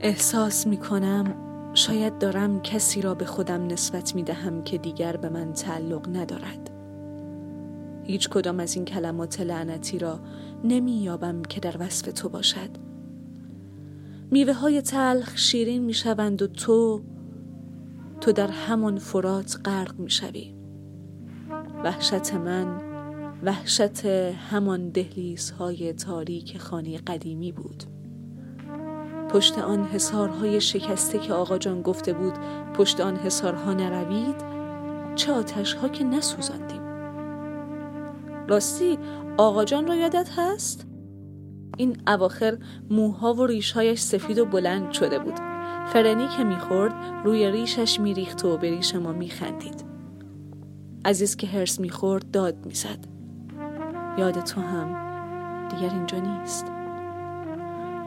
احساس می کنم شاید دارم کسی را به خودم نسبت می دهم که دیگر به من تعلق ندارد. هیچ کدام از این کلمات لعنتی را نمی یابم که در وصف تو باشد. میوه های تلخ شیرین می شوند و تو تو در همان فرات غرق می شوی وحشت من وحشت همان دهلیز های تاریک خانه قدیمی بود. پشت آن حسارهای شکسته که آقا جان گفته بود پشت آن حسارها نروید چه آتش ها که نسوزاندیم. راستی آقا جان را یادت هست؟ این اواخر موها و ریشهایش سفید و بلند شده بود. فرنی که می‌خورد روی ریشش میریخت و به ریش ما میخندید. عزیز که هرس می‌خورد داد می‌زد. یاد تو هم دیگر اینجا نیست.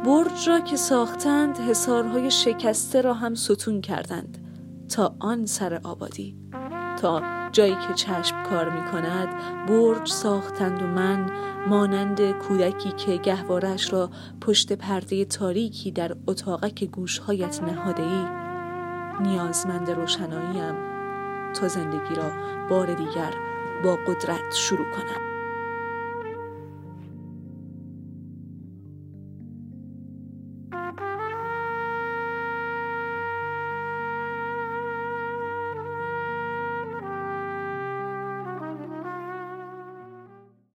برج را که ساختند حسارهای شکسته را هم ستون کردند تا آن سر آبادی. تا جایی که چشم کار می کند برج ساختند و من مانند کودکی که گهوارش را پشت پرده تاریکی در اتاقک گوشهایت نهاده ای نیازمند روشناییم تا زندگی را بار دیگر با قدرت شروع کنم